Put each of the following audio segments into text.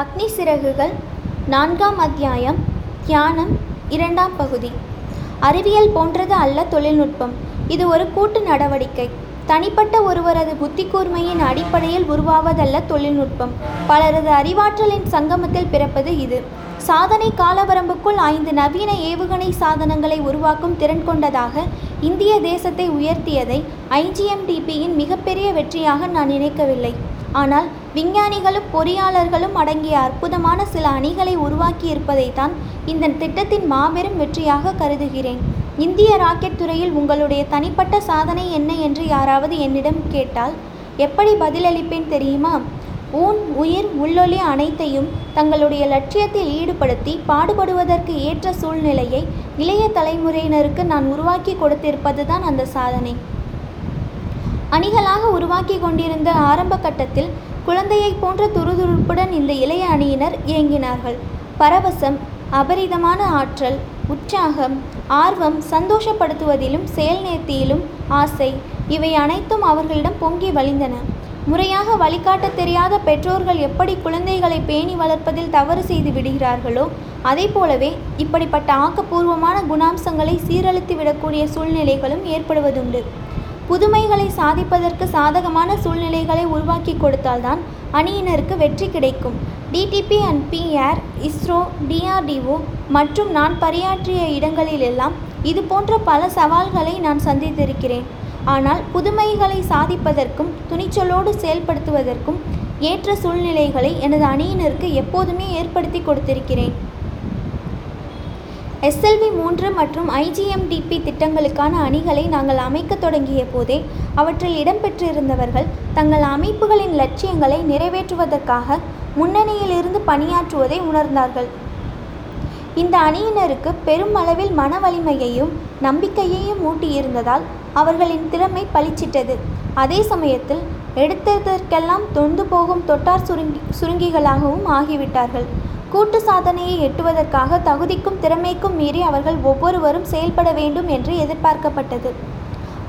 அக்னி சிறகுகள் நான்காம் அத்தியாயம் தியானம் இரண்டாம் பகுதி. அறிவியல் போன்றது அல்ல தொழில்நுட்பம். இது ஒரு கூட்டு நடவடிக்கை. தனிப்பட்ட ஒருவரது புத்தி கூர்மையின் அடிப்படையில் உருவாவதல்ல தொழில்நுட்பம். பலரது அறிவாற்றலின் சங்கமத்தில் பிறப்பது இது. சாதனை காலவரம்புக்குள் ஐந்து நவீன ஏவுகணை சாதனங்களை உருவாக்கும் திறன் கொண்டதாக இந்திய தேசத்தை உயர்த்தியதை ஐஜிஎம்டிபியின் மிகப்பெரிய வெற்றியாக நான் நினைக்கவில்லை. ஆனால் விஞ்ஞானிகளும் பொறியாளர்களும் அடங்கிய அற்புதமான சில அணிகளை உருவாக்கி இருப்பதைத்தான் இந்த திட்டத்தின் மாபெரும் வெற்றியாக கருதுகிறேன். இந்திய ராக்கெட் துறையில் உங்களுடைய தனிப்பட்ட சாதனை என்ன என்று யாராவது என்னிடம் கேட்டால் எப்படி பதிலளிப்பேன் தெரியுமா? ஊன் உயிர் உள்ளொளி அனைத்தையும் தங்களுடைய லட்சியத்தில் ஈடுபடுத்தி பாடுபடுவதற்கு ஏற்ற சூழ்நிலையை இளைய தலைமுறையினருக்கு நான் உருவாக்கி கொடுத்திருப்பதுதான் அந்த சாதனை. அணிகளாக உருவாக்கி கொண்டிருந்த ஆரம்ப கட்டத்தில் குழந்தையைப் போன்ற துருதுருப்புடன் இந்த இளைய அணியினர் இயங்கினார்கள். பரவசம் அபரிதமான ஆற்றல் உற்சாகம் ஆர்வம் சந்தோஷப்படுத்துவதிலும் செயல் நேர்த்தியிலும் ஆசை இவை அனைத்தும் அவர்களிடம் பொங்கி வழிந்தன. முறையாக வழிகாட்ட தெரியாத பெற்றோர்கள் எப்படி குழந்தைகளை பேணி வளர்ப்பதில் தவறு செய்து விடுகிறார்களோ அதே போலவே இப்படிப்பட்ட ஆக்கப்பூர்வமான குணாம்சங்களை சீரழித்து விடக்கூடிய சூழ்நிலைகளும் ஏற்படுவதுண்டு. புதுமைகளை சாதிப்பதற்கு சாதகமான சூழ்நிலைகளை உருவாக்கி கொடுத்தால்தான் அணியினருக்கு வெற்றி கிடைக்கும். TDP and PR ISRO DRDO மற்றும் நான் பணியாற்றிய இடங்களிலெல்லாம் இது போன்ற பல சவால்களை நான் சந்தித்திருக்கிறேன். ஆனால் புதுமைகளை சாதிப்பதற்கும் துணிச்சலோடு செயல்படுத்துவதற்கும் ஏற்ற சூழ்நிலைகளை எனது அணியினருக்கு எப்போதுமே ஏற்படுத்தி கொடுத்திருக்கிறேன். எஸ்எல்வி மூன்று மற்றும் ஐஜிஎம்டிபி திட்டங்களுக்கான அணிகளை நாங்கள் அமைக்க தொடங்கிய போதே அவற்றில் இடம்பெற்றிருந்தவர்கள் தங்கள் அமைப்புகளின் லட்சியங்களை நிறைவேற்றுவதற்காக முன்னணியிலிருந்து பணியாற்றுவதை உணர்ந்தார்கள். இந்த அணியினருக்கு பெருமளவில் மன வலிமையையும் நம்பிக்கையையும் ஊட்டியிருந்ததால் அவர்களின் திறமை பளிச்சிட்டது. அதே சமயத்தில் எடுத்ததற்கெல்லாம் தொந்து போகும் தொட்டார் சுருங்கி சுருங்கிகளாகவும் ஆகிவிட்டார்கள். கூட்டு சாதனையை எட்டுவதற்காக தகுதிக்கும் திறமைக்கும் மீறி அவர்கள் ஒவ்வொருவரும் செயல்பட வேண்டும் என்று எதிர்பார்க்கப்பட்டது.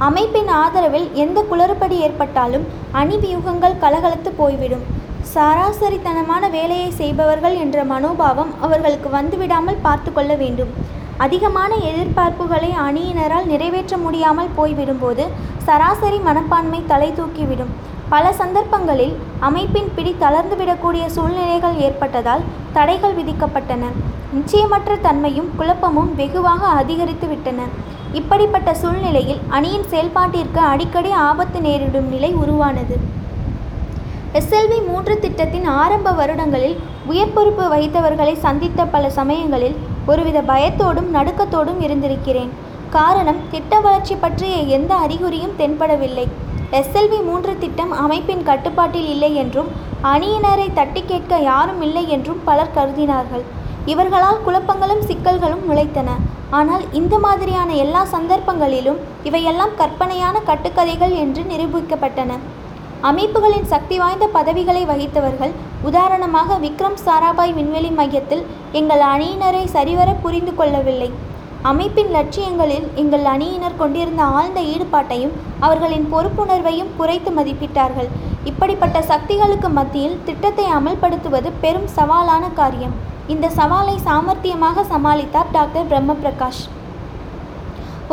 அமைப்பின் ஆதரவில் எந்த குளறுபடி ஏற்பட்டாலும் அணி வியூகங்கள் கலகலத்து போய்விடும். சராசரித்தனமான வேலையை செய்பவர்கள் என்ற மனோபாவம் அவர்களுக்கு வந்துவிடாமல் பார்த்து கொள்ள வேண்டும். அதிகமான எதிர்பார்ப்புகளை அணியினரால் நிறைவேற்ற முடியாமல் போய்விடும்போது சராசரி மனப்பான்மை தலை தூக்கிவிடும். பல சந்தர்ப்பங்களில் அமைப்பின் பிடி தளர்ந்துவிடக்கூடிய சூழ்நிலைகள் ஏற்பட்டதால் தடைகள் விதிக்கப்பட்டன. நிச்சயமற்ற தன்மையும் குழப்பமும் வெகுவாக அதிகரித்து விட்டன இப்படிப்பட்ட சூழ்நிலையில் அணியின் செயல்பாட்டிற்கு அடிக்கடி ஆபத்து நேரிடும் நிலை உருவானது. எஸ்எல்வி மூன்று திட்டத்தின் ஆரம்ப வருடங்களில் உயர் பொறுப்பு வகித்தவர்களை சந்தித்த பல சமயங்களில் ஒருவித பயத்தோடும் நடுக்கத்தோடும் இருந்திருக்கிறேன். காரணம் திட்ட வளர்ச்சி பற்றிய எந்த அறிகுறியும் தென்படவில்லை. எஸ்எல்வி மூன்று திட்டம் அமைப்பின் கட்டுப்பாட்டில் இல்லை என்றும் அணியினரை தட்டி கேட்க யாரும் இல்லை என்றும் பலர் கருதினார்கள். இவர்களால் குழப்பங்களும் சிக்கல்களும் நுழைத்தன ஆனால் இந்த மாதிரியான எல்லா சந்தர்ப்பங்களிலும் இவையெல்லாம் கற்பனையான கட்டுக்கதைகள் என்று நிரூபிக்கப்பட்டன. அமைப்புகளின் சக்தி வாய்ந்த பதவிகளை வகித்தவர்கள் உதாரணமாக விக்ரம் சாராபாய் விண்வெளி மையத்தில் எங்கள் அணியினரை சரிவர புரிந்து கொள்ளவில்லை. அமைப்பின் லட்சியங்களில் எங்கள் அணியினர் கொண்டிருந்த ஆழ்ந்த ஈடுபாட்டையும் அவர்களின் பொறுப்புணர்வையும் குறைத்து மதிப்பிட்டார்கள். இப்படிப்பட்ட சக்திகளுக்கு மத்தியில் திட்டத்தை அமல்படுத்துவது பெரும் சவாலான காரியம். இந்த சவாலை சாமர்த்தியமாக சமாளித்தார் டாக்டர் பிரம்மபிரகாஷ்.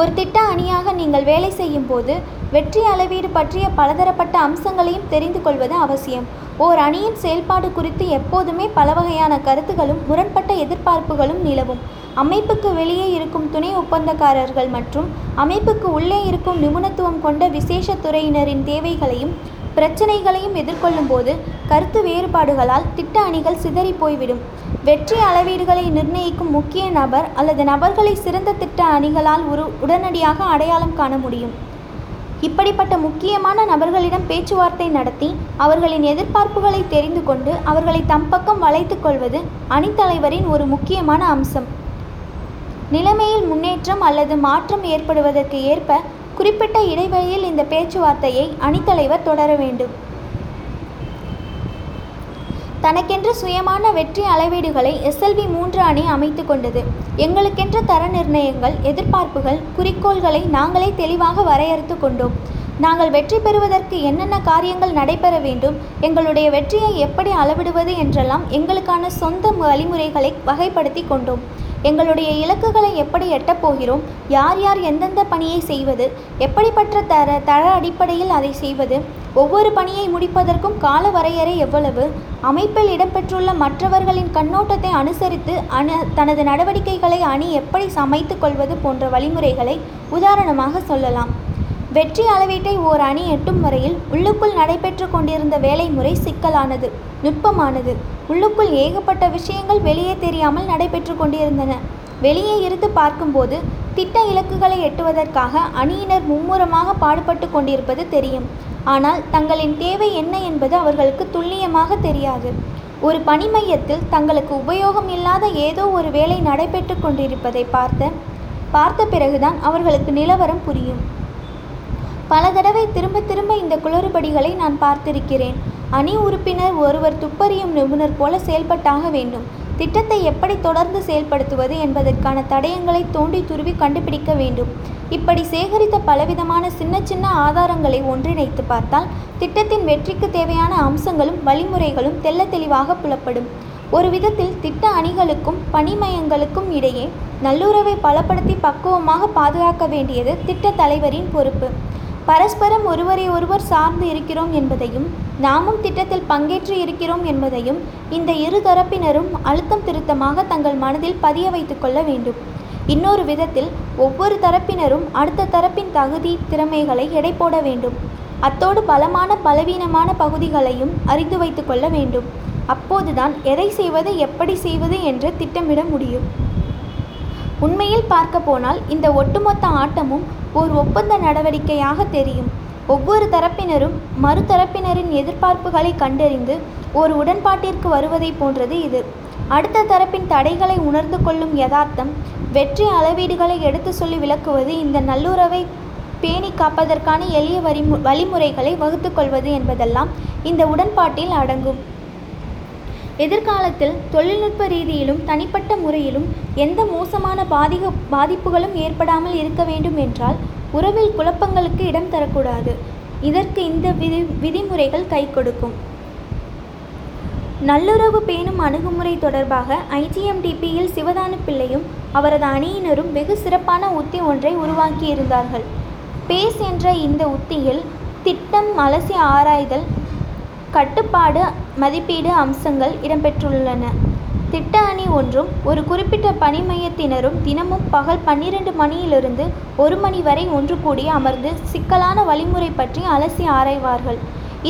ஒரு திட்ட அணியாக நீங்கள் வேலை செய்யும் போது வெற்றி அளவீடு பற்றிய பலதரப்பட்ட அம்சங்களையும் தெரிந்து கொள்வது அவசியம். ஓர் அணியின் செயல்பாடு குறித்து எப்போதுமே பல வகையான கருத்துகளும் முரண்பட்ட எதிர்பார்ப்புகளும் நிலவும். அமைப்புக்கு வெளியே இருக்கும் துணை ஒப்பந்தக்காரர்கள் மற்றும் அமைப்புக்கு உள்ளே இருக்கும் நிபுணத்துவம் கொண்ட விசேஷ துறையினரின் தேவைகளையும் பிரச்சனைகளையும் எதிர்கொள்ளும் போது கருத்து வேறுபாடுகளால் திட்ட அணிகள் சிதறி போய்விடும் வெற்றி அளவீடுகளை நிர்ணயிக்கும் முக்கிய நபர் அல்லது நபர்களை சிறந்த திட்ட அணிகளால் ஒரு உடனடியாக அடையாளம் காண முடியும். இப்படிப்பட்ட முக்கியமான நபர்களிடம் பேச்சுவார்த்தை நடத்தி அவர்களின் எதிர்பார்ப்புகளை தெரிந்து கொண்டு அவர்களை தம் பக்கம் வளைத்து கொள்வது அணித்தலைவரின் ஒரு முக்கியமான அம்சம். நிலைமையில் முன்னேற்றம் அல்லது மாற்றம் ஏற்படுவதற்கு ஏற்ப குறிப்பிட்ட இடைவெளியில் இந்த பேச்சுவார்த்தையை அணித்தலைவர் தொடர வேண்டும். தனக்கென்ற சுயமான வெற்றி அளவீடுகளை எஸ்எல்வி மூன்று அணி அமைத்து கொண்டது. எங்களுக்கென்ற தர நிர்ணயங்கள் எதிர்பார்ப்புகள் குறிக்கோள்களை நாங்களே தெளிவாக வரையறுத்து கொண்டோம். நாங்கள் வெற்றி பெறுவதற்கு என்னென்ன காரியங்கள் நடைபெற வேண்டும் எங்களுடைய வெற்றியை எப்படி அளவிடுவது என்றெல்லாம் எங்களுக்கான சொந்த வழிமுறைகளை வகைப்படுத்தி கொண்டோம். எங்களுடைய இலக்குகளை எப்படி எட்டப் போகிறோம்? யார் யார் எந்தெந்த பணியை செய்வது? எப்படிப்பட்ட தர தர அடிப்படையில் அதை செய்வது? ஒவ்வொரு பணியை முடிப்பதற்கும் கால வரையறை எவ்வளவு? அமைப்பில் இடம்பெற்றுள்ள மற்றவர்களின் கண்ணோட்டத்தை அனுசரித்து அணு தனது நடவடிக்கைகளை அணி எப்படி சமைத்து கொள்வது போன்ற வழிமுறைகளை உதாரணமாக சொல்லலாம். வெற்றி அளவீட்டை ஓர் அணி எட்டும் வரையில் உள்ளுக்குள் நடைபெற்று கொண்டிருந்த வேலை முறை சிக்கலானது நுட்பமானது. உள்ளுக்குள் ஏகப்பட்ட விஷயங்கள் வெளியே தெரியாமல் நடைபெற்று கொண்டிருந்தன. வெளியே இருந்து பார்க்கும்போது திட்ட இலக்குகளை எட்டுவதற்காக அணியினர் மும்முரமாக பாடுபட்டு கொண்டிருப்பது தெரியும். ஆனால் தங்களின் தேவை என்ன என்பது அவர்களுக்கு துல்லியமாக தெரியாது. ஒரு பணி மையத்தில் தங்களுக்கு உபயோகம் இல்லாத ஏதோ ஒரு வேலை நடைபெற்று கொண்டிருப்பதை பார்த்த பார்த்த பிறகுதான் அவர்களுக்கு நிலவரம் புரியும். பல தடவை திரும்ப திரும்ப இந்த குளறுபடிகளை நான் பார்த்திருக்கிறேன். அணி உறுப்பினர் ஒருவர் துப்பறியும் நிபுணர் போல செயல்பட்டாக வேண்டும். திட்டத்தை எப்படி தொடர்ந்து செயல்படுத்துவது என்பதற்கான தடயங்களை தோண்டி துருவி கண்டுபிடிக்க வேண்டும். இப்படி சேகரித்த பலவிதமான சின்ன சின்ன ஆதாரங்களை ஒன்றிணைத்து பார்த்தால் திட்டத்தின் வெற்றிக்கு தேவையான அம்சங்களும் வழிமுறைகளும் தெல்ல தெளிவாக புலப்படும். ஒரு விதத்தில் திட்ட அணிகளுக்கும் பணிமயங்களுக்கும் இடையே நல்லுறவை பலப்படுத்தி பக்குவமாக பாதுகாக்க வேண்டியது திட்ட தலைவரின் பொறுப்பு. பரஸ்பரம் ஒருவரை ஒருவர் சார்ந்து இருக்கிறோம் என்பதையும் நாமும் திட்டத்தில் பங்கேற்று இருக்கிறோம் என்பதையும் இந்த இரு தரப்பினரும் அழுத்தம் திருத்தமாக தங்கள் மனதில் பதிய வைத்துக் கொள்ள வேண்டும். இன்னொரு விதத்தில் ஒவ்வொரு தரப்பினரும் அடுத்த தரப்பின் தகுதி திறமைகளை எடை போட வேண்டும். அத்தோடு பலமான பலவீனமான பகுதிகளையும் அறிந்து வைத்துக் கொள்ள வேண்டும். அப்போதுதான் எதை செய்வது எப்படி செய்வது என்று திட்டமிட முடியும். உண்மையில் பார்க்க போனால் இந்த ஒட்டுமொத்த ஆட்டமும் ஓர் ஒப்பந்த நடவடிக்கையாக தெரியும். ஒவ்வொரு தரப்பினரும் மறுதரப்பினரின் எதிர்பார்ப்புகளை கண்டறிந்து ஒரு உடன்பாட்டிற்கு வருவதை போன்றது இது. அடுத்த தரப்பின் தடைகளை உணர்ந்து கொள்ளும் யதார்த்தம் வெற்றி அளவீடுகளை எடுத்து சொல்லி விளக்குவது இந்த நல்லுறவை பேணி காப்பதற்கான எளிய வழிமுறைகளை வகுத்து கொள்வது என்பதெல்லாம் இந்த உடன்பாட்டில் அடங்கும். எதிர்காலத்தில் தொழில்நுட்ப ரீதியிலும் தனிப்பட்ட முறையிலும் எந்த மோசமான பாதிக பாதிப்புகளும் ஏற்படாமல் இருக்க வேண்டும் என்றால் உறவில் குழப்பங்களுக்கு இடம் தரக்கூடாது. இதற்கு இந்த விதி விதிமுறைகள் கை கொடுக்கும். நல்லுறவு பேணும் அணுகுமுறை தொடர்பாக ஐஜிஎம்டிபியில் சிவதானு பிள்ளையும் அவரது அணியினரும் வெகு சிறப்பான உத்தி ஒன்றை உருவாக்கியிருந்தார்கள். பேஸ் என்ற இந்த உத்தியில் திட்டம் அலசி ஆராய்தல் கட்டுப்பாடு மதிப்பீடு அம்சங்கள் இடம்பெற்றுள்ளன. திட்ட அணி ஒன்றும் ஒரு குறிப்பிட்ட பணி மையத்தினரும் தினமும் பகல் பன்னிரண்டு மணியிலிருந்து ஒரு மணி வரை ஒன்று கூடி அமர்ந்து சிக்கலான வழிமுறை பற்றி அலசி ஆராய்வார்கள்.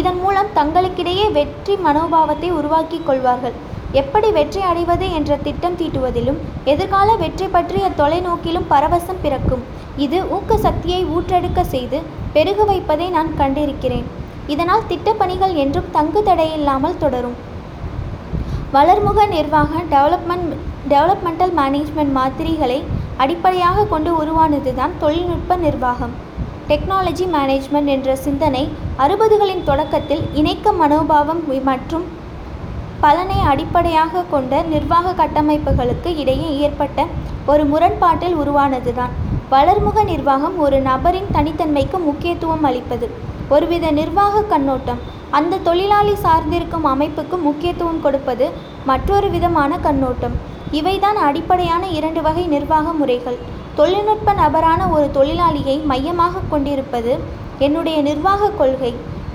இதன் மூலம் தங்களுக்கிடையே வெற்றி மனோபாவத்தை உருவாக்கி கொள்வார்கள். எப்படி வெற்றி அடைவது என்ற திட்டம் தீட்டுவதிலும் எதிர்கால வெற்றி பற்றிய தொலைநோக்கிலும் பரவசம் பிறக்கும். இது ஊக்க சக்தியை ஊற்றெடுக்க செய்து பெருக வைப்பதை நான் கண்டிருக்கிறேன். இதனால் திட்டப்பணிகள் என்றும் தங்கு தடையில்லாமல் தொடரும். வளர்முக நிர்வாக டெவலப்மெண்ட் டெவலப்மெண்டல் மேனேஜ்மெண்ட் மாதிரிகளை அடிப்படையாக கொண்டு உருவானது தான் தொழில்நுட்ப நிர்வாகம். டெக்னாலஜி மேனேஜ்மெண்ட் என்ற சிந்தனை அறுபதுகளின் தொடக்கத்தில் இணைக்க மனோபாவம் மற்றும் பலனை அடிப்படையாக கொண்ட நிர்வாக கட்டமைப்புகளுக்கு இடையே ஏற்பட்ட ஒரு முரண்பாட்டில் உருவானதுதான். வளர்முக நிர்வாகம் ஒரு நபரின் தனித்தன்மைக்கு முக்கியத்துவம் அளிப்பது. ஒருவித நிர்வாக கண்ணோட்டம். அந்த தொழிலாளி சார்ந்திருக்கும் அமைப்புக்கு முக்கியத்துவம் கொடுப்பது மற்றொரு விதமான கண்ணோட்டம். இவைதான் அடிப்படையான இரண்டு வகை நிர்வாக முறைகள். தொழில்நுட்ப நபரான ஒரு தொழிலாளியை மையமாக கொண்டிருப்பது என்னுடைய நிர்வாக கொள்கை.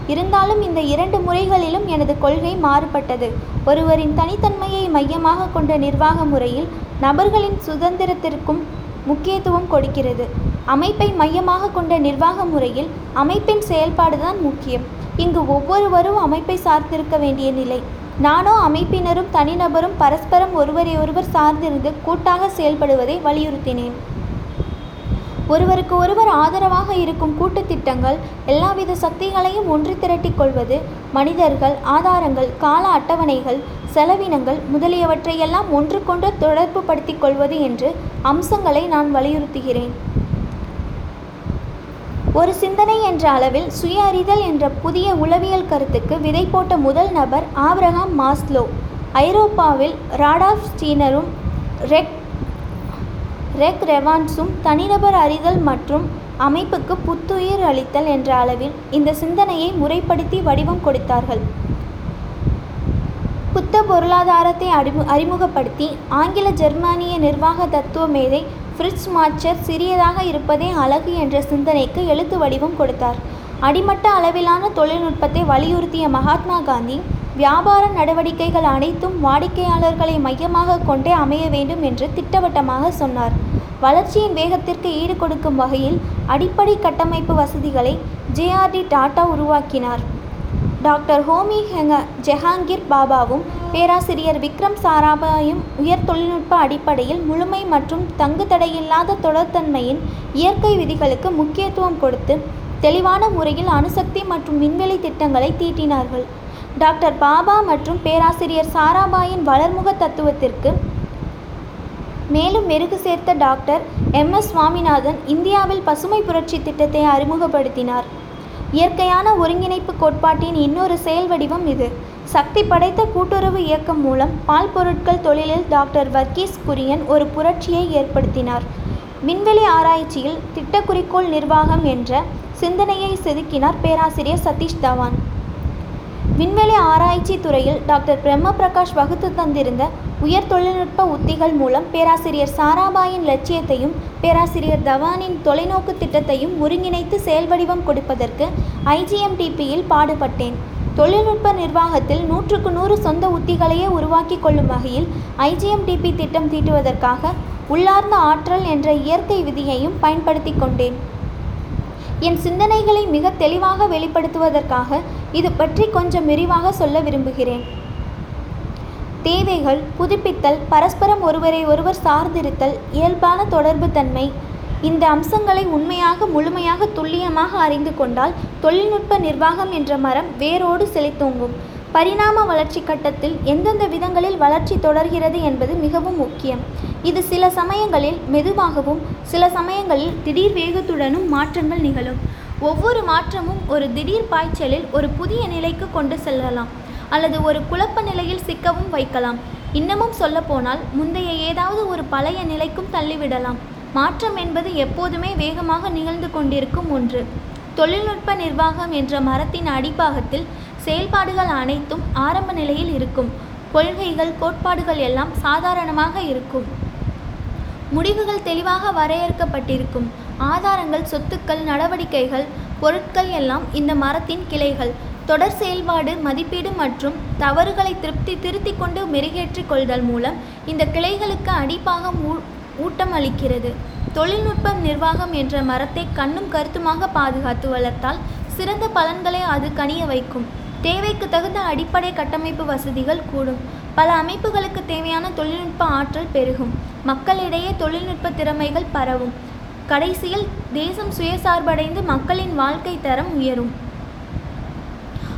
இருந்தாலும் இந்த இரண்டு முறைகளிலும் எனது கொள்கை மாறுபட்டது. ஒருவரின் தனித்தன்மையை மையமாக கொண்ட நிர்வாக முறையில் நபர்களின் சுதந்திரத்திற்கும் முக்கியத்துவம் கொடுக்கிறது. அமைப்பை மையமாக கொண்ட நிர்வாக முறையில் அமைப்பின் செயல்பாடுதான் முக்கியம். இங்கு ஒவ்வொருவரும் அமைப்பை சார்ந்திருக்க வேண்டிய நிலை. நானோ அமைப்பினரும் தனிநபரும் பரஸ்பரம் ஒருவரை ஒருவர் சார்ந்திருந்து கூட்டாக செயல்படுவதை வலியுறுத்தினேன். ஒருவருக்கு ஒருவர் ஆதரவாக இருக்கும் கூட்டு திட்டங்கள் எல்லாவித சக்திகளையும் ஒன்று திரட்டிக் கொள்வது மனிதர்கள் ஆதாரங்கள் கால அட்டவணைகள் செலவினங்கள் முதலியவற்றையெல்லாம் ஒன்றுக்கொன்று தொடர்பு படுத்திக் கொள்வது என்று அம்சங்களை நான் வலியுறுத்துகிறேன். ஒரு சிந்தனை என்ற அளவில் சுய அறிதல் என்ற புதிய உளவியல் கருத்துக்கு விதை போட்ட முதல் நபர் ஆப்ரஹாம் மாஸ்லோ. ஐரோப்பாவில் ராடாஃப் ஸ்டீனரும் ரெக் ரெக் ரெவான்ஸும் தனிநபர் அறிதல் மற்றும் அமைப்புக்கு புத்துயிர் அளித்தல் என்ற அளவில் இந்த சிந்தனையை முறைப்படுத்தி வடிவம் கொடுத்தார்கள். புத்த பொருளாதாரத்தை அறிமு அறிமுகப்படுத்தி ஆங்கில ஜெர்மானிய நிர்வாக தத்துவ மேதை ஃப்ரிட்ஸ் மாச்சர் சிறியதாக இருப்பதே அழகு என்ற சிந்தனைக்கு எழுத்து வடிவம் கொடுத்தார். அடிமட்ட அளவிலான தொழில்நுட்பத்தை வலியுறுத்திய மகாத்மா காந்தி வியாபார நடவடிக்கைகள் அனைத்தும் வாடிக்கையாளர்களை மையமாக கொண்டே அமைய வேண்டும் என்று திட்டவட்டமாக சொன்னார். வளர்ச்சியின் வேகத்திற்கு ஈடு கொடுக்கும் வகையில் அடிப்படை கட்டமைப்பு வசதிகளை ஜேஆர்டி டாட்டா உருவாக்கினார். டாக்டர் ஹோமி ஹெங்க ஜெஹாங்கீர் பாபாவும் பேராசிரியர் விக்ரம் சாராபாயும் உயர் தொழில்நுட்ப அடிப்படையில் முழுமை மற்றும் தங்கு தடையில்லாத தொடர்தன்மையின் இயற்கை விதிகளுக்கு முக்கியத்துவம் கொடுத்து தெளிவான முறையில் அணுசக்தி மற்றும் விண்வெளி திட்டங்களை தீட்டினார்கள். டாக்டர் பாபா மற்றும் பேராசிரியர் சாராபாயின் வளர்முக தத்துவத்திற்கு மேலும் மெருகு சேர்த்த டாக்டர் எம் எஸ் சுவாமிநாதன் இந்தியாவில் பசுமை புரட்சி திட்டத்தை அறிமுகப்படுத்தினார். இயற்கையான ஒருங்கிணைப்பு கோட்பாட்டின் இன்னொரு செயல் வடிவம் இது. சக்தி படைத்த கூட்டுறவு இயக்கம் மூலம் பால் பொருட்கள் தொழிலில் டாக்டர் வர்கீஸ் குரியன் ஒரு புரட்சியை ஏற்படுத்தினார். விண்வெளி ஆராய்ச்சியில் திட்ட குறிக்கோள் நிர்வாகம் என்ற சிந்தனையை செதுக்கினார் பேராசிரியர் சதீஷ் தவான். விண்வெளி ஆராய்ச்சி துறையில் டாக்டர் பிரம்ம பிரகாஷ் வகுத்து தந்திருந்த உயர் தொழில்நுட்ப உத்திகள் மூலம் பேராசிரியர் சாராபாயின் லட்சியத்தையும் பேராசிரியர் தவானின் தொலைநோக்கு திட்டத்தையும் ஒருங்கிணைத்து செயல்வடிவம் கொடுப்பதற்கு ஐஜிஎம்டிபியில் பாடுபட்டேன். தொழில்நுட்ப நிர்வாகத்தில் நூற்றுக்கு நூறு சொந்த உத்திகளையே உருவாக்கி கொள்ளும் வகையில் ஐஜிஎம்டிபி திட்டம் தீட்டுவதற்காக உள்ளார்ந்த ஆற்றல் என்ற இயற்கை விதியையும் பயன்படுத்தி கொண்டேன். என் சிந்தனைகளை மிக தெளிவாக வெளிப்படுத்துவதற்காக இது பற்றி கொஞ்சம் விரிவாக சொல்ல விரும்புகிறேன். தேவைகள் புதுப்பித்தல் பரஸ்பரம் ஒருவரை ஒருவர் சார்ந்திருத்தல் இயல்பான தொடர்பு தன்மை. இந்த அம்சங்களை உண்மையாக முழுமையாக துல்லியமாக அறிந்து கொண்டால் தொழில்நுட்ப நிர்வாகம் என்ற மரம் வேரோடு செழித்தோங்கும். பரிணாம வளர்ச்சி கட்டத்தில் எந்தெந்த விதங்களில் வளர்ச்சி தொடர்கிறது என்பது மிகவும் முக்கியம். இது சில சமயங்களில் மெதுவாகவும் சில சமயங்களில் திடீர் வேகத்துடனும் மாற்றங்கள் நிகழும். ஒவ்வொரு மாற்றமும் ஒரு திடீர் பாய்ச்சலில் ஒரு புதிய நிலைக்கு கொண்டு செல்லலாம். அல்லது ஒரு குழப்ப நிலையில் சிக்கவும் வைக்கலாம். இன்னமும் சொல்லப்போனால் முந்தைய ஏதாவது ஒரு பழைய நிலைக்கும் தள்ளிவிடலாம். மாற்றம் என்பது எப்போதுமே வேகமாக நிகழ்ந்து கொண்டிருக்கும் ஒன்று. தொழில்நுட்ப நிர்வாகம் என்ற மரத்தின் அடிப்பாகத்தில் செயல்பாடுகள் அனைத்தும் ஆரம்ப நிலையில் இருக்கும். கொள்கைகள் கோட்பாடுகள் எல்லாம் சாதாரணமாக இருக்கும். முடிவுகள் தெளிவாக வரையறுக்கப்பட்டிருக்கும். ஆதாரங்கள் சொத்துக்கள் நடவடிக்கைகள் பொருட்கள் எல்லாம் இந்த மரத்தின் கிளைகள். தொடர் செயல்பாடு மதிப்பீடு மற்றும் தவறுகளை திருப்தி திருத்திக் கொண்டு மெருகேற்றிக் கொள்தல் மூலம் இந்த கிளைகளுக்கு அடிப்பாகம் ஊ- ஊட்டம் அளிக்கிறது. தொழில்நுட்பம் நிர்வாகம் என்ற மரத்தை கண்ணும் கருத்துமாக பாதுகாத்து வளர்த்தால் சிறந்த பலன்களை அது கனிய வைக்கும். தேவைக்கு தகுந்த அடிப்படை கட்டமைப்பு வசதிகள் கூடும். பல அமைப்புகளுக்கு தேவையான தொழில்நுட்ப ஆற்றல் பெருகும். மக்களிடையே தொழில்நுட்ப திறமைகள் பரவும். கடைசியில் தேசம் சுயசார்படைந்து மக்களின் வாழ்க்கை தரம் உயரும்.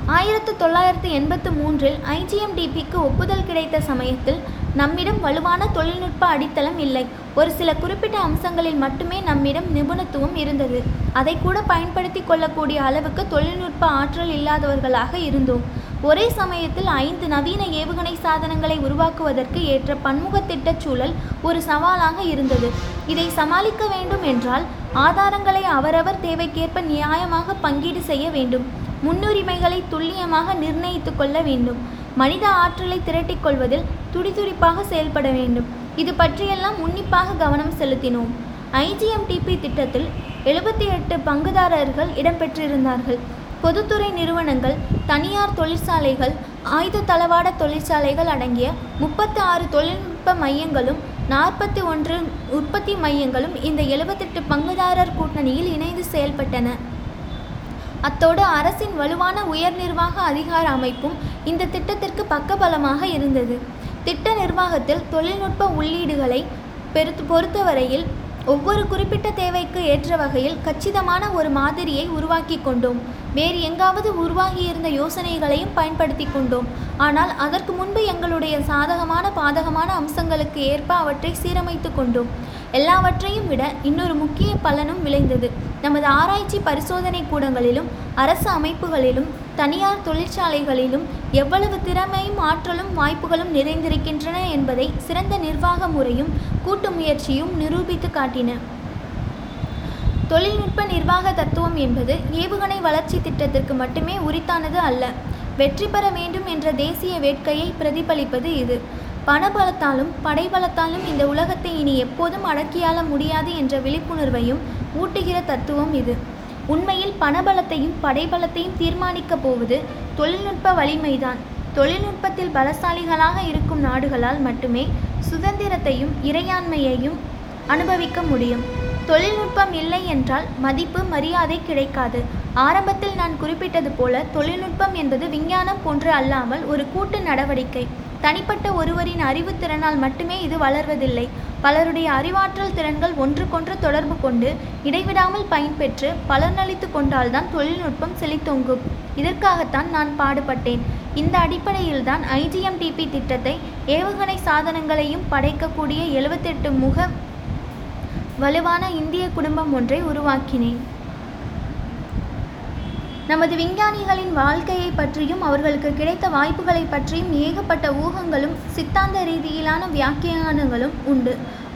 ஆயிரத்து தொள்ளாயிரத்து எண்பத்து மூன்றில் ஐஜிஎம்டிபிக்கு ஒப்புதல் கிடைத்த சமயத்தில் நம்மிடம் வலுவான தொழில்நுட்ப அடித்தளம் இல்லை. ஒரு சில குறிப்பிட்ட அம்சங்களில் மட்டுமே நம்மிடம் நிபுணத்துவம் இருந்தது. அதை கூட பயன்படுத்தி கொள்ளக்கூடிய அளவுக்கு தொழில்நுட்ப ஆற்றல் இல்லாதவர்களாக இருந்தோம். ஒரே சமயத்தில் ஐந்து நவீன ஏவுகணை சாதனங்களை உருவாக்குவதற்கு ஏற்ற பன்முக திட்டச் சூழல் ஒரு சவாலாக இருந்தது. இதை சமாளிக்க வேண்டும் என்றால் ஆதாரங்களை அவரவர் தேவைக்கேற்ப நியாயமாக பங்கீடு செய்ய வேண்டும். முன்னுரிமைகளை துல்லியமாக நிர்ணயித்துக் கொள்ள வேண்டும். மனித ஆற்றலை திரட்டிக் கொள்வதில் துடிதுடிப்பாக செயல்பட வேண்டும். இது பற்றியெல்லாம் உன்னிப்பாக கவனம் செலுத்தினோம். ஐஜிஎம்டிபி திட்டத்தில் எழுபத்தி எட்டு பங்குதாரர்கள் இடம்பெற்றிருந்தார்கள். பொதுத்துறை நிறுவனங்கள் தனியார் தொழிற்சாலைகள் ஆயுத தளவாட தொழிற்சாலைகள் அடங்கிய முப்பத்தி ஆறு தொழில்நுட்ப மையங்களும் நாற்பத்தி ஒன்று உற்பத்தி மையங்களும் இந்த எழுபத்தெட்டு பங்குதாரர் கூட்டணியில் இணைந்து செயல்பட்டன. அத்தோடு அரசின் வலுவான உயர் நிர்வாக அதிகார அமைப்பும் இந்த திட்டத்திற்கு பக்கபலமாக இருந்தது. திட்ட நிர்வாகத்தில் தொழில்நுட்ப உள்ளீடுகளை பெருத்து பொறுத்தவரையில் ஒவ்வொரு குறிப்பிட்ட தேவைக்கு ஏற்ற வகையில் கச்சிதமான ஒரு மாதிரியை உருவாக்கி கொண்டோம். வேறு எங்காவது உருவாகியிருந்த யோசனைகளையும் பயன்படுத்தி கொண்டோம். ஆனால் அதற்கு முன்பு எங்களுடைய சாதகமான பாதகமான அம்சங்களுக்கு ஏற்ப அவற்றை சீரமைத்து கொண்டோம். எல்லாவற்றையும் விட இன்னொரு முக்கிய பலனும் விளைந்தது. நமது ஆராய்ச்சி பரிசோதனை கூடங்களிலும் அரசு அமைப்புகளிலும் தனியார் தொழிற்சாலைகளிலும் எவ்வளவு திறமையும் ஆற்றலும் வாய்ப்புகளும் நிறைந்திருக்கின்றன என்பதை சிறந்த நிர்வாக முறையும் கூட்டு முயற்சியும் நிரூபித்து காட்டின. தொழில்நுட்ப நிர்வாக தத்துவம் என்பது ஏவுகணை வளர்ச்சி திட்டத்திற்கு மட்டுமே உரித்தானது அல்ல. வெற்றி பெற வேண்டும் என்ற தேசிய வேட்கையை பிரதிபலிப்பது இது. பணபலத்தாலும் படைபலத்தாலும் இந்த உலகத்தை இனி எப்போதும் அடக்கியாள முடியாது என்ற விழிப்புணர்வையும் ஊட்டுகிற தத்துவம் இது. உண்மையில் பணபலத்தையும் படைபலத்தையும் தீர்மானிக்கப் போவது தொழில்நுட்ப வலிமைதான். தொழில்நுட்பத்தில் பலசாலிகளாக இருக்கும் நாடுகளால் மட்டுமே சுதந்திரத்தையும் இறையாண்மையையும் அனுபவிக்க முடியும். தொழில்நுட்பம் இல்லை என்றால் மதிப்பு மரியாதை கிடைக்காது. ஆரம்பத்தில் நான் குறிப்பிட்டது போல தொழில்நுட்பம் என்பது விஞ்ஞானம் போன்று அல்லாமல் ஒரு கூட்டு நடவடிக்கை. தனிப்பட்ட ஒருவரின் அறிவுத்திறனால் மட்டுமே இது வளர்வதில்லை. பலருடைய அறிவாற்றல் திறன்கள் ஒன்றுக்கொன்று தொடர்பு கொண்டு இடைவிடாமல் பயன்பெற்று பலனளித்து கொண்டால்தான் தொழில்நுட்பம் செழித்தோங்கும். இதற்காகத்தான் நான் பாடுபட்டேன். இந்த அடிப்படையில்தான் ஐஜிஎம்டிபி திட்டத்தை ஏவுகணை சாதனங்களையும் படைக்கக்கூடிய எழுபத்தெட்டு முக வலுவான இந்திய குடும்பம் ஒன்றை உருவாக்கினேன். நமது விஞ்ஞானிகளின் வாழ்க்கையை பற்றியும் அவர்களுக்கு கிடைத்த வாய்ப்புகளை பற்றியும் ஏகப்பட்ட ஊகங்களும் சித்தாந்த ரீதியிலான வியாக்கியானங்களும் உண்டு.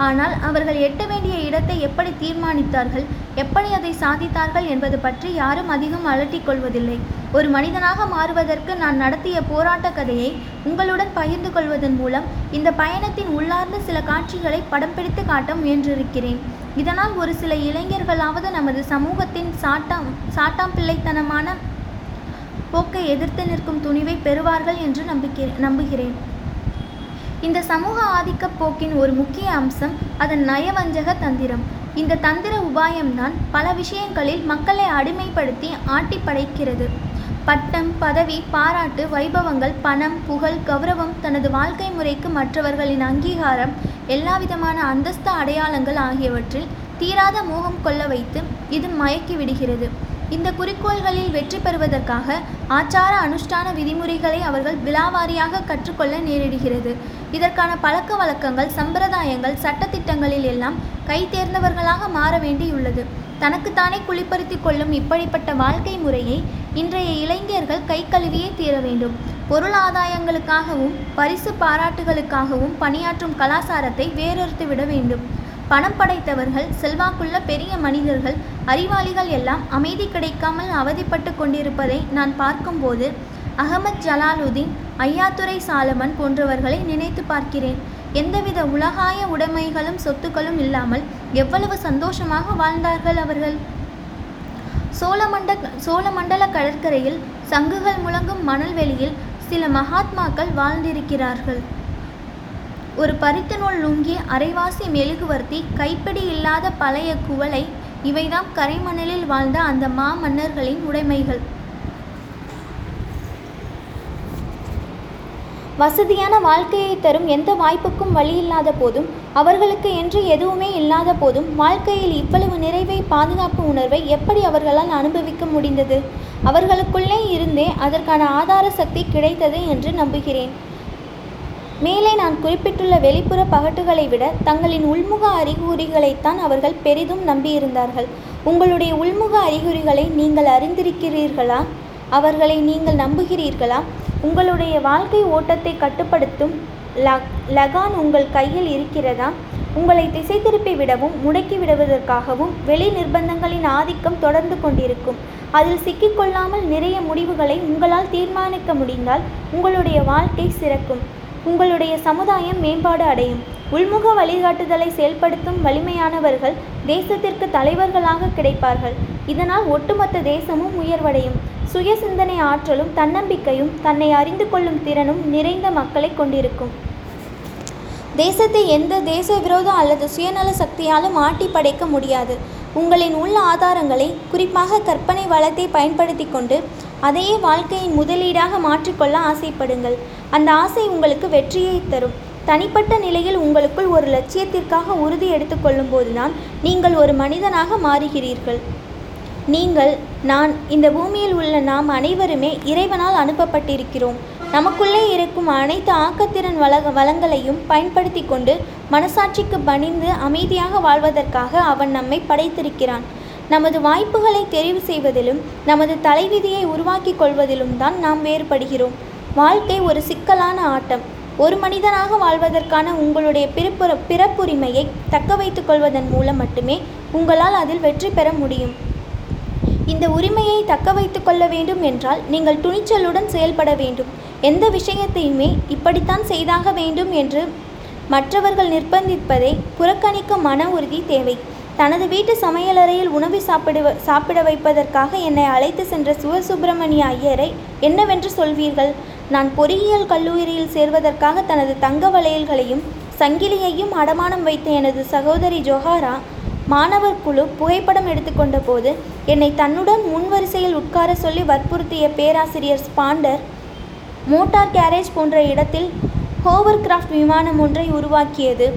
ஆனால் அவர்கள் எட்ட வேண்டிய இடத்தை எப்படி தீர்மானித்தார்கள் எப்படி அதை சாதித்தார்கள் என்பது பற்றி யாரும் அதிகம் அலட்டிக் கொள்வதில்லை. ஒரு மனிதனாக மாறுவதற்கு நான் நடத்திய போராட்ட கதையை உங்களுடன் பகிர்ந்து கொள்வதன் மூலம் இந்த பயணத்தின் உள்ளார்ந்த சில காட்சிகளை படம் பிடித்து காட்ட முயன்றிருக்கிறேன். இதனால் ஒரு சில இளைஞர்களாவது நமது சமூகத்தின் சாட்டாம் சாட்டாம் பிள்ளைத்தனமான போக்கை எதிர்த்து நிற்கும் துணிவை பெறுவார்கள் என்று நம்பிக்கை நம்புகிறேன். இந்த சமூக ஆதிக்க போக்கின் ஒரு முக்கிய அம்சம் அதன் நயவஞ்சக தந்திரம். இந்த தந்திர உபாயம்தான் பல விஷயங்களில் மக்களை அடிமைப்படுத்தி ஆட்டி படைக்கிறது. பட்டம் பதவி பாராட்டு வைபவங்கள் பணம் புகழ் கௌரவம் தனது வாழ்க்கை முறைக்கு மற்றவர்களின் அங்கீகாரம் எல்லாவிதமான அந்தஸ்து அடையாளங்கள் ஆகியவற்றில் தீராத மோகம் கொள்ள வைத்து இது மயக்கி விடுகிறது இந்த குறிக்கோள்களில் வெற்றி பெறுவதற்காக ஆச்சார அனுஷ்டான விதிமுறைகளை அவர்கள் விலாவாரியாக கற்றுக்கொள்ள நேரிடுகிறது. இதற்கான பழக்க வழக்கங்கள் சம்பிரதாயங்கள் சட்டத்திட்டங்களில் எல்லாம் கை தேர்ந்தவர்களாக மாற வேண்டியுள்ளது. தனக்குத்தானே குளிப்பறித்து கொள்ளும் இப்படிப்பட்ட வாழ்க்கை முறையை இன்றைய இளைஞர்கள் கை கழுவியே தீர வேண்டும். பொருளாதாயங்களுக்காகவும் பரிசு பாராட்டுகளுக்காகவும் பணியாற்றும் கலாசாரத்தை வேறறுத்து விட வேண்டும். பணம் படைத்தவர்கள் செல்வாக்குள்ள பெரிய மனிதர்கள் அறிவாளிகள் எல்லாம் அமைதி கிடைக்காமல் அவதிப்பட்டு கொண்டிருப்பதை நான் பார்க்கும்போது அகமத் ஜலாலுதீன் ஐயாத்துரை சாலமன் போன்றவர்களை நினைத்து பார்க்கிறேன். எந்தவித உலகாய உடைமைகளும் சொத்துக்களும் இல்லாமல் எவ்வளவு சந்தோஷமாக வாழ்ந்தார்கள் அவர்கள்? சோழமண்ட சோழமண்டல கடற்கரையில் சங்குகள் முழங்கும் மணல்வெளியில் சில மகாத்மாக்கள் வாழ்ந்திருக்கிறார்கள். ஒரு பருத்த நூல் லுங்கி அரைவாசி மெழுகுவர்த்தி கைப்பிடி இல்லாத பழைய குவளை இவைதாம் கரைமணலில் வாழ்ந்த அந்த மா மன்னர்களின் உடைமைகள். வசதியான வாழ்க்கையை தரும் எந்த வாய்ப்புக்கும் வழியில்லாத போதும் அவர்களுக்கு என்று எதுவுமே இல்லாத போதும் வாழ்க்கையில் இவ்வளவு நிறைவை பாதுகாப்பு உணர்வை எப்படி அவர்களால் அனுபவிக்க முடிந்தது? அவர்களுக்குள்ளே இருந்தே அதற்கான ஆதார சக்தி கிடைத்தது என்று நம்புகிறேன். மேலே நான் குறிப்பிட்டுள்ள வெளிப்புற பகட்டுகளை விட தங்களின் உள்முக அறிகுறிகளைத்தான் அவர்கள் பெரிதும் நம்பியிருந்தார்கள். உங்களுடைய உள்முக அறிகுறிகளை நீங்கள் அறிந்திருக்கிறீர்களா? அவர்களை நீங்கள் நம்புகிறீர்களா? உங்களுடைய வாழ்க்கை ஓட்டத்தை கட்டுப்படுத்தும் ல லகான் உங்கள் கையில் இருக்கிறதா? உங்களை திசை திருப்பி விடவும் முடக்கி விடுவதற்காகவும் வெளி நிர்பந்தங்களின் ஆதிக்கம் தொடர்ந்து கொண்டிருக்கும். அதில் சிக்கிக்கொள்ளாமல் நிறைய முடிவுகளை உங்களால் தீர்மானிக்க முடிந்தால் உங்களுடைய வாழ்க்கை சிறக்கும். உங்களுடைய சமுதாயம் மேம்பாடு அடையும். உள்முக வழிகாட்டுதலை செயல்படுத்தும் வலிமையானவர்கள் தேசத்திற்கு தலைவர்களாக கிடைப்பார்கள். இதனால் ஒட்டுமொத்த தேசமும் உயர்வடையும். சுய சிந்தனை ஆற்றலும் தன்னம்பிக்கையும் தன்னை அறிந்து கொள்ளும் திறனும் நிறைந்த மக்களை கொண்டிருக்கும். தேசத்தை எந்த தேச விரோதம் அல்லது சுயநல சக்தியாலும் ஆட்டி படைக்க முடியாது. உங்களின் உள்ள ஆதாரங்களை குறிப்பாக கற்பனை வளத்தை பயன்படுத்தி கொண்டு அதையே வாழ்க்கையின் முதலீடாக மாற்றிக்கொள்ள ஆசைப்படுங்கள். அந்த ஆசை உங்களுக்கு வெற்றியை தரும். தனிப்பட்ட நிலையில் உங்களுக்குள் ஒரு லட்சியத்திற்காக உறுதி எடுத்துக்கொள்ளும் போதுதான் நீங்கள் ஒரு மனிதனாக மாறுகிறீர்கள். நீங்கள் நான் இந்த பூமியில் உள்ள நாம் அனைவருமே இறைவனால் அனுப்பப்பட்டிருக்கிறோம். நமக்குள்ளே இருக்கும் அனைத்து ஆக்கத்திறன் வள வளங்களையும் பயன்படுத்தி கொண்டு மனசாட்சிக்கு பணிந்து அமைதியாக வாழ்வதற்காக அவன் நம்மை படைத்திருக்கிறான். நமது வாய்ப்புகளை தெரிவு செய்வதிலும் நமது தலைவிதியை உருவாக்கி கொள்வதிலும் தான் நாம் வேறுபடுகிறோம். வாழ்க்கை ஒரு சிக்கலான ஆட்டம். ஒரு மனிதனாக வாழ்வதற்கான உங்களுடைய பிறப்புற பிறப்புரிமையை தக்க வைத்துக் கொள்வதன் மூலம் மட்டுமே உங்களால் அதில் வெற்றி பெற முடியும். இந்த உரிமையை தக்க வைத்து கொள்ள வேண்டும் என்றால் நீங்கள் துணிச்சலுடன் செயல்பட வேண்டும். எந்த விஷயத்தையுமே இப்படித்தான் செய்தாக வேண்டும் என்று மற்றவர்கள் நிர்பந்திப்பதை புறக்கணிக்க மன உறுதி தேவை. தனது வீட்டு சமையலறையில் உணவு சாப்பிட சாப்பிட வைப்பதற்காக என்னை அழைத்து சென்ற சிவசுப்பிரமணிய ஐயரை என்னவென்று சொல்வீர்கள்? நான் பொறியியல் கல்லூரியில் சேர்வதற்காக தனது தங்க வளையல்களையும் சங்கிலியையும் அடமானம் வைத்த எனது சகோதரி ஜொஹாரா மாணவர் குழு புகைப்படம் எடுத்துக்கொண்ட போது என்னை தன்னுடன் முன்வரிசையில் உட்கார சொல்லி வற்புறுத்திய பேராசிரியர் ஸ்பாண்டர் மோட்டார் கேரேஜ் போன்ற இடத்தில் ஹோவர்கிராஃப்ட் விமானம் ஒன்றை உருவாக்கியது.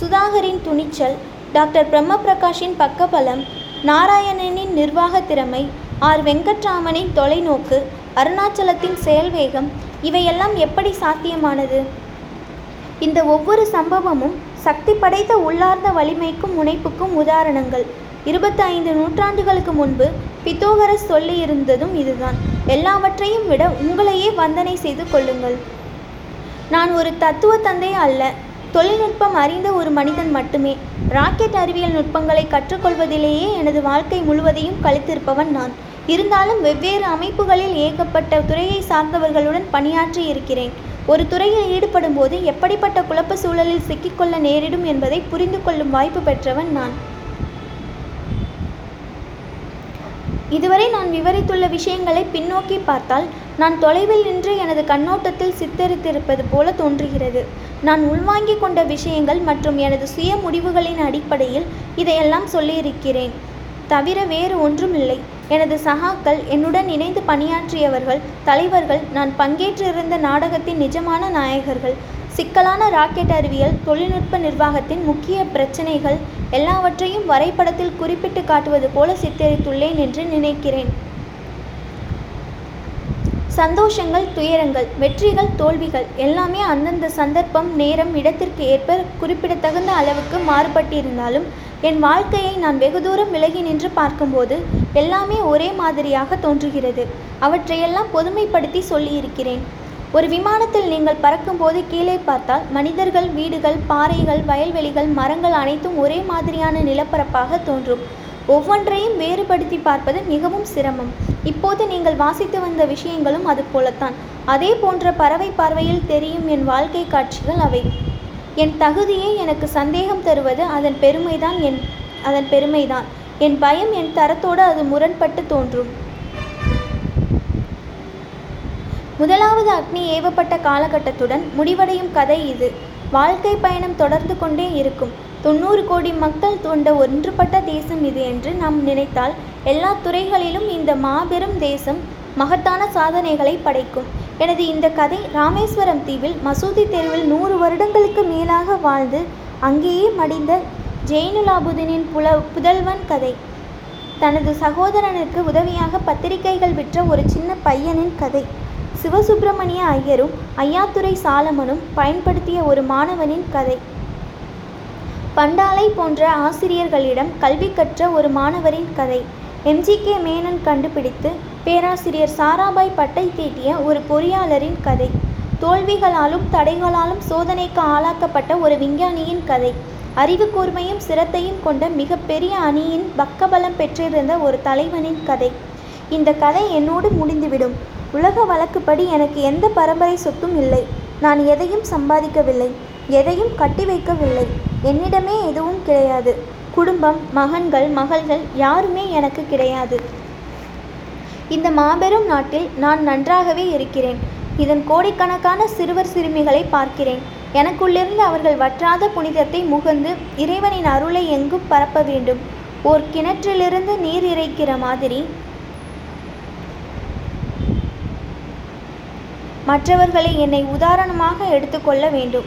சுதாகரின் துணிச்சல் டாக்டர் பிரம்ம பிரகாஷின் பக்கபலம் நாராயணனின் நிர்வாக திறமை ஆர். வெங்கட்ராமனின் தொலைநோக்கு அருணாச்சலத்தின் செயல்வேகம் இவையெல்லாம் எப்படி சாத்தியமானது? இந்த ஒவ்வொரு சம்பவமும் சக்தி படைத்த உள்ளார்ந்த வலிமைக்கும் முனைப்புக்கும் உதாரணங்கள். இருபத்தி ஐந்து நூற்றாண்டுகளுக்கு முன்பு பித்தோகரஸ் சொல்லியிருந்ததும் இதுதான். எல்லாவற்றையும் விட உங்களையே வந்தனை செய்து கொள்ளுங்கள். நான் ஒரு தத்துவ தந்தை அல்ல. தொழில்நுட்பம் அறிந்த ஒரு மனிதன் மட்டுமே. ராக்கெட் அறிவியல் நுட்பங்களை கற்றுக்கொள்வதிலேயே எனது வாழ்க்கை முழுவதையும் கழித்திருப்பவன் நான். இருந்தாலும் வெவ்வேறு அமைப்புகளில் ஏகப்பட்ட துறையை சார்ந்தவர்களுடன் பணியாற்றி இருக்கிறேன். ஒரு துறையில் ஈடுபடும் போது எப்படிப்பட்ட குழப்ப சூழலில் சிக்கிக்கொள்ள நேரிடும் என்பதை புரிந்து கொள்ளும் வாய்ப்பு பெற்றவன் நான். இதுவரை நான் விவரித்துள்ள விஷயங்களை பின்னோக்கி பார்த்தால் நான் தொலைவில் நின்று எனது கண்ணோட்டத்தில் சித்தரித்திருப்பது போல தோன்றுகிறது. நான் உள்வாங்கிக் கொண்ட விஷயங்கள் மற்றும் எனது சுய முடிவுகளின் அடிப்படையில் இதையெல்லாம் சொல்லியிருக்கிறேன். தவிர வேறு ஒன்றும் இல்லை எனது சகாக்கள் என்னுடன் இணைந்து பணியாற்றியவர்கள் தலைவர்கள் நான் பங்கேற்றிருந்த நாடகத்தின் நிஜமான நாயகர்கள் சிக்கலான ராக்கெட் அறிவியல் தொழில்நுட்ப நிர்வாகத்தின் முக்கிய பிரச்சினைகள் எல்லாவற்றையும் வரைபடத்தில் குறிப்பிட்டு காட்டுவது போல சித்தரித்துள்ளேன் என்று நினைக்கிறேன். சந்தோஷங்கள் துயரங்கள் வெற்றிகள் தோல்விகள் எல்லாமே அந்தந்த சந்தர்ப்பம் நேரம் இடத்திற்கு ஏற்ப குறிப்பிடத்தகுந்த அளவுக்கு மாறுபட்டிருந்தாலும் என் வாழ்க்கையை நான் வெகு தூரம் விலகி நின்று பார்க்கும்போது எல்லாமே ஒரே மாதிரியாக தோன்றுகிறது. அவற்றையெல்லாம் பொதுமைப்படுத்தி சொல்லியிருக்கிறேன். ஒரு விமானத்தில் நீங்கள் பறக்கும்போது கீழே பார்த்தால் மனிதர்கள் வீடுகள் பாறைகள் வயல்வெளிகள் மரங்கள் அனைத்தும் ஒரே மாதிரியான நிலப்பரப்பாக தோன்றும். ஒவ்வொன்றையும் வேறுபடுத்தி பார்ப்பது மிகவும் சிரமம். இப்போது நீங்கள் வாசித்து வந்த விஷயங்களும் அது போலத்தான் அதே போன்ற பறவை பார்வையில் தெரியும் என் வாழ்க்கை காட்சிகள் அவை. என் தகுதியை எனக்கு சந்தேகம் தருவது அதன் பெருமைதான் என் அதன் பெருமைதான். என் பயம் என் தரத்தோடு அது முரண்பட்டு தோன்றும். முதலாவது அக்னி ஏவப்பட்ட காலகட்டத்துடன் முடிவடையும் கதை இது. வாழ்க்கை பயணம் தொடர்ந்து கொண்டே இருக்கும். தொண்ணூறு கோடி மக்கள் கொண்ட ஒன்றுபட்ட தேசம் இது என்று நாம் நினைத்தால் எல்லா துறைகளிலும் இந்த மாபெரும் தேசம் மகத்தான சாதனைகளை படைக்கும். எனது இந்த கதை ராமேஸ்வரம் தீவில் மசூதி தெருவில் நூறு வருடங்களுக்கு மேலாக வாழ்ந்து அங்கேயே மடிந்த ஜெயினுலாபுதீனின் புல புதல்வன் கதை. தனது சகோதரனுக்கு உதவியாக பத்திரிகைகள் விற்ற ஒரு சின்ன பையனின் கதை. சிவசுப்பிரமணிய ஐயரும் ஐயாத்துறை சாலமனும் பயன்படுத்திய ஒரு மாணவனின் கதை. பண்டாலை போன்ற ஆசிரியர்களிடம் கல்வி கற்ற ஒரு மாணவரின் கதை. எம்ஜிகே மேனன் கண்டுபிடித்து பேராசிரியர் சாராபாய் பட்டை தீட்டிய ஒரு பொறியாளரின் கதை. தோல்விகளாலும் தடைகளாலும் சோதனைக்கு ஆளாக்கப்பட்ட ஒரு விஞ்ஞானியின் கதை. அறிவு கூர்மையும் சிரத்தையும் கொண்ட மிகப்பெரிய அணியின் பக்கபலம் பெற்றிருந்த ஒரு தலைவனின் கதை. இந்த கதை என்னோடு முடிந்துவிடும். உலக வழக்குப்படி எனக்கு எந்த பரம்பரை சொத்தும் இல்லை. நான் எதையும் சம்பாதிக்கவில்லை. எதையும் கட்டி வைக்கவில்லை. என்னிடமே எதுவும் கிடையாது. குடும்பம் மகன்கள் மகள்கள் யாருமே எனக்கு கிடையாது. இந்த மாபெரும் நாட்டில் நான் நன்றாகவே இருக்கிறேன். இதன் கோடிக்கணக்கான சிறுவர் சிறுமிகளை பார்க்கிறேன். எனக்குள்ளிருந்து அவர்கள் வற்றாத புனிதத்தை முகந்து இறைவனின் அருளை எங்கும் பரப்ப வேண்டும். ஓர் கிணற்றிலிருந்து நீர் இறைக்கிற மாதிரி மற்றவர்களை என்னை உதாரணமாக எடுத்துக்கொள்ள வேண்டும்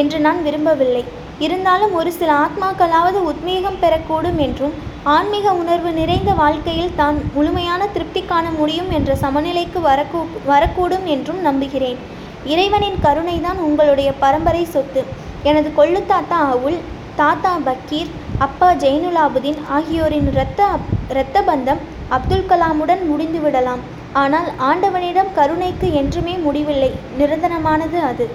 என்று நான் விரும்பவில்லை. இருந்தாலும் ஒரு சில ஆத்மாக்களாவது உத்வேகம் பெறக்கூடும் என்றும் ஆன்மீக உணர்வு நிறைந்த வாழ்க்கையில் தான் முழுமையான திருப்தி காண முடியும் என்ற சமநிலைக்கு வரக்கூ வரக்கூடும் என்றும் நம்புகிறேன். இறைவனின் கருணை தான் உங்களுடைய பரம்பரை சொத்து. எனது கொள்ளு தாத்தா அவுல் தாத்தா பக்கீர் அப்பா ஜெயினுலாபுதீன் ஆகியோரின் இரத்த இரத்த பந்தம் அப்துல் கலாமுடன் முடிந்துவிடலாம். ஆனால் ஆண்டவனிடம் கருணைக்கு என்றுமே முடிவில்லை. நிரந்தரமானது அது.